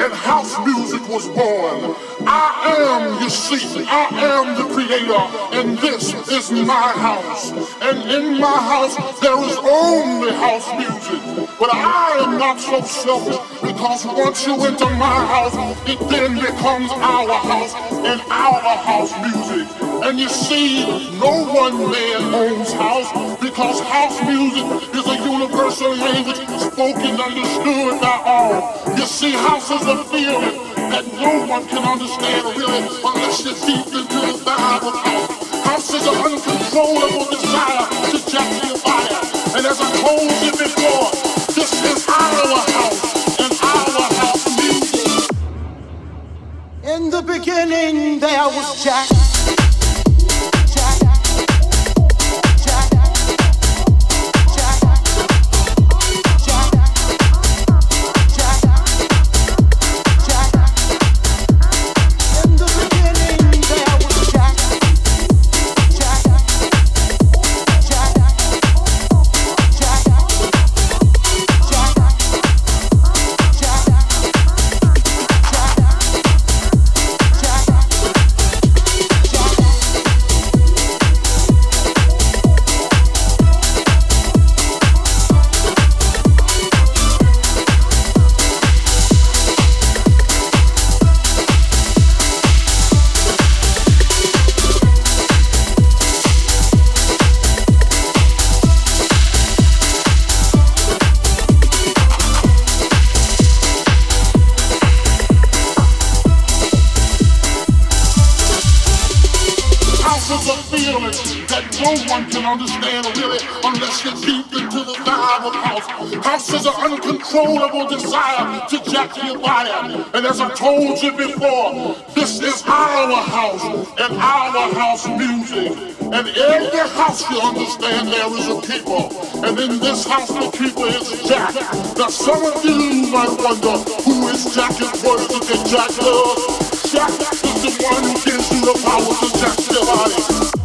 and house music was born. I am, you see, I am the creator, and this is my house. And in my house, there is only house music. But I am not so selfish, because once you enter my house, it then becomes our house, and our house music. And you see, no one man owns house, because house music is a universal language spoken, understood by all. You see, house is a feeling that no one can understand really unless you're deep into the vibe house. House is an uncontrollable desire to jack your fire. And as I told you before, this is our house and our house music. In the beginning there was Jack. Jack your body. And as I told you before, this is our house and our house music. And the house, you understand, there is a keeper. And in this house, the keeper is Jack. Now, some of you might wonder, who is Jack and what is it that Jack does? Jack is the one who gives you the power to jack your body.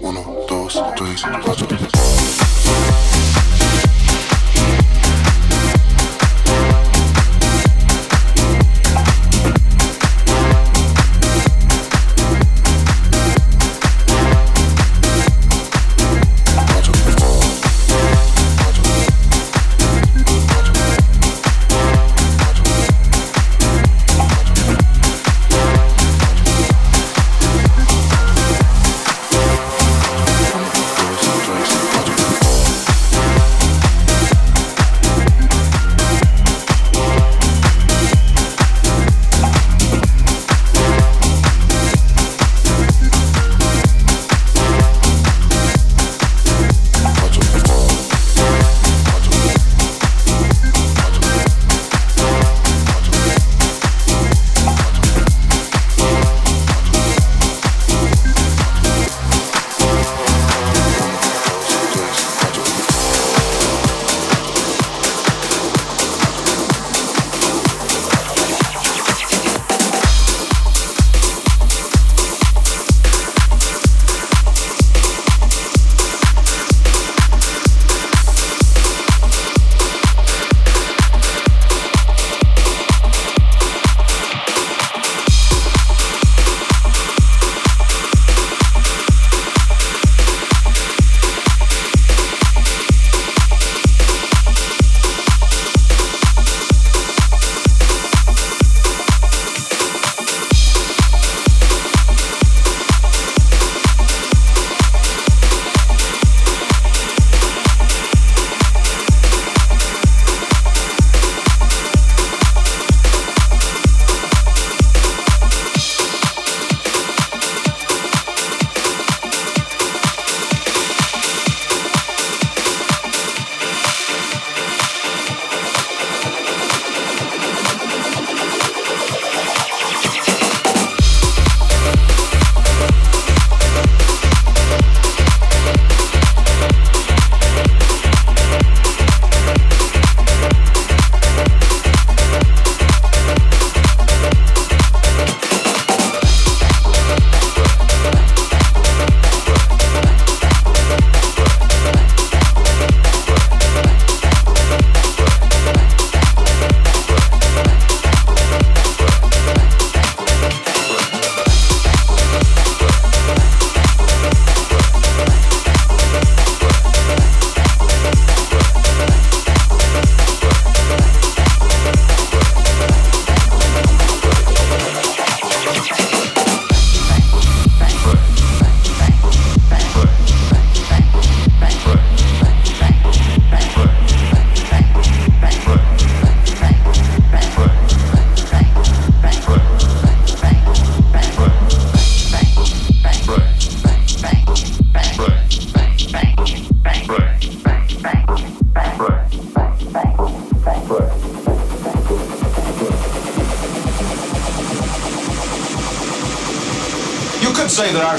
1, 2, 3, 4.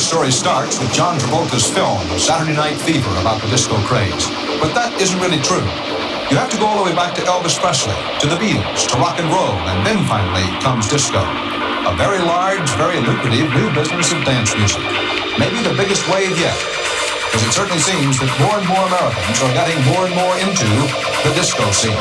story starts with John Travolta's film, Saturday Night Fever, about the disco craze. But that isn't really true. You have to go all the way back to Elvis Presley, to the Beatles, to rock and roll, and then finally comes disco. A very large, very lucrative new business of dance music. Maybe the biggest wave yet, because it certainly seems that more and more Americans are getting more and more into the disco scene.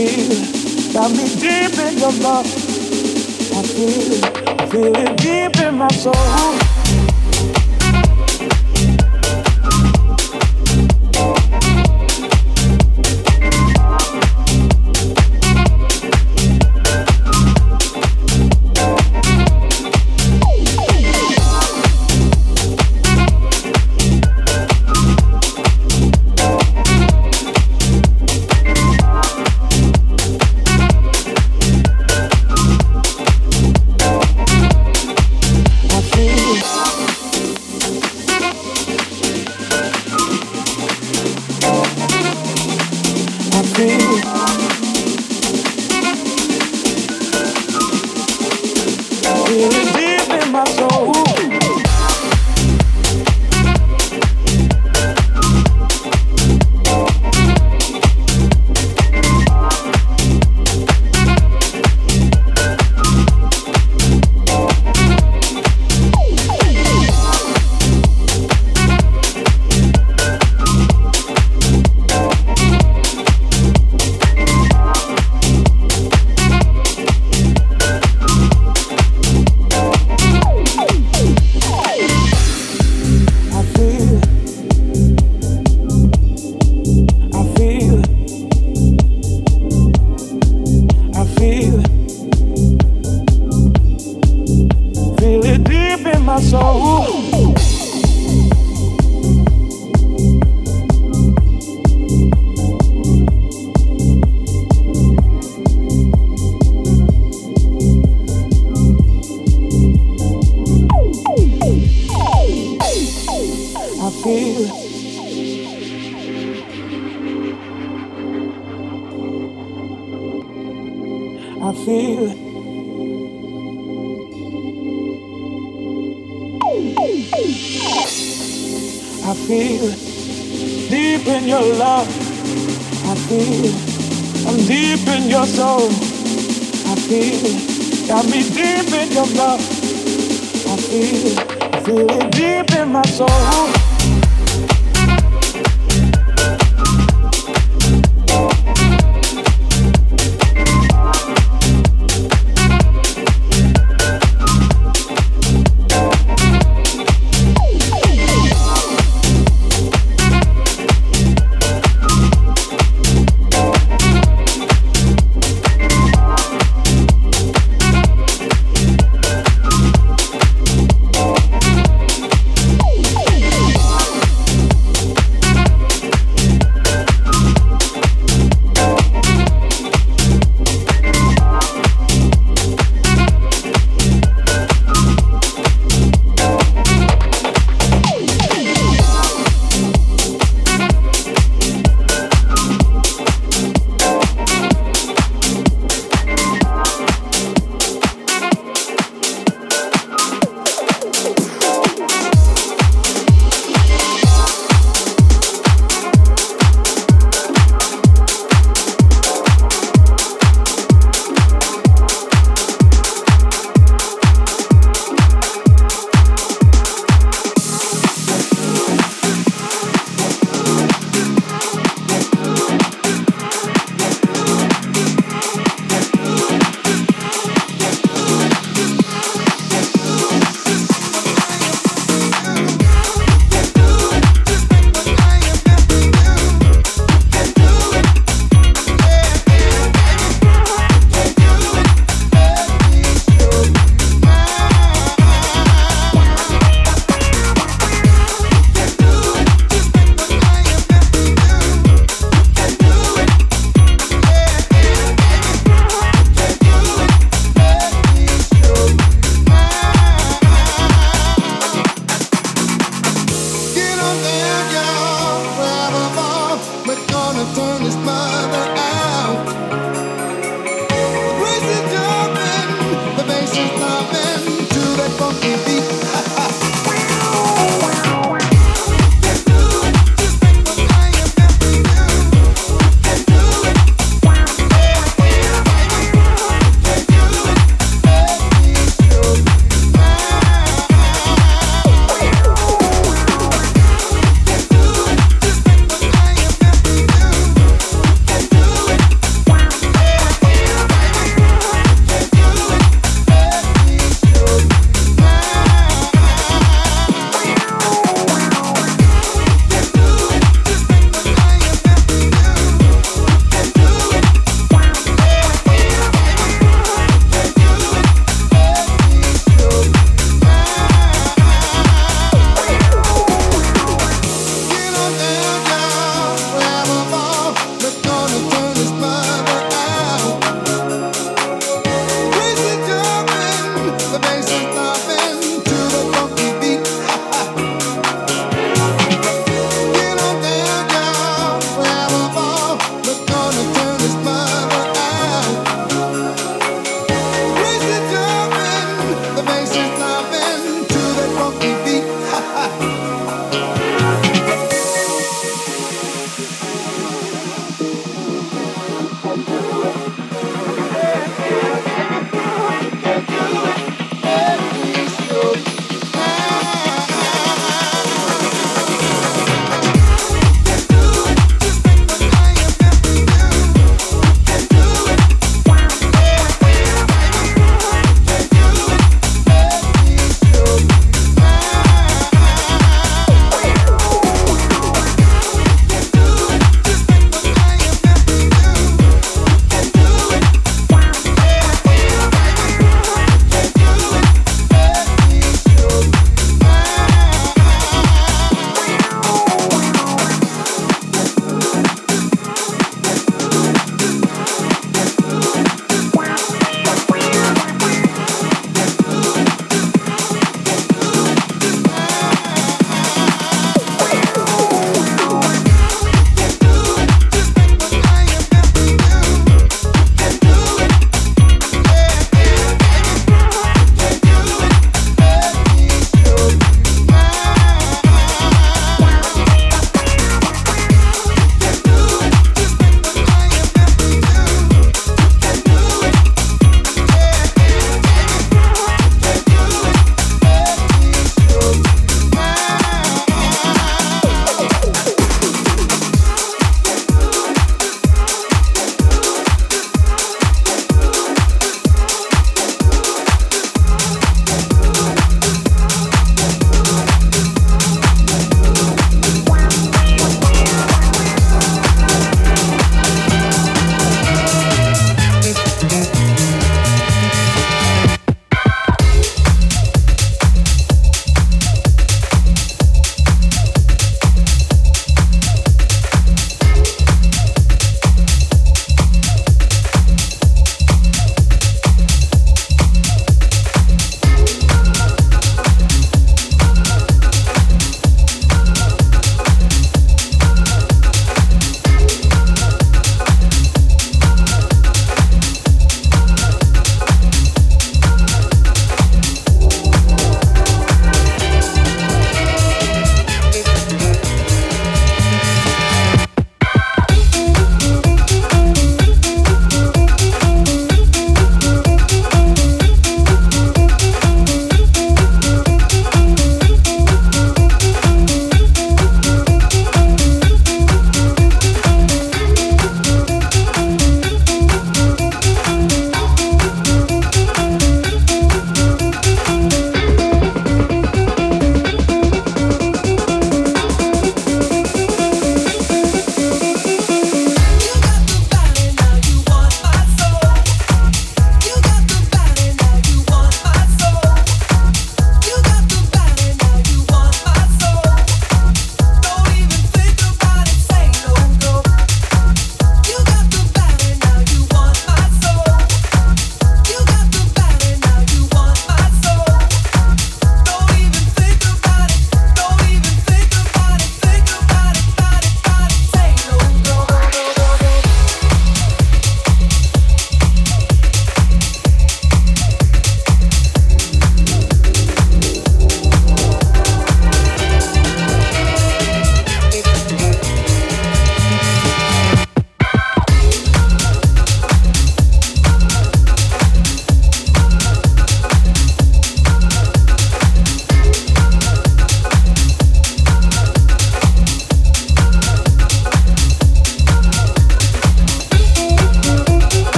Got me deep in your love. I feel it, feel it deep in my soul.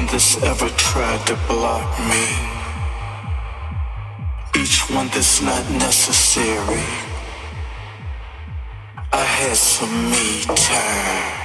one that's ever tried to block me. Each one that's not necessary. I had some me time.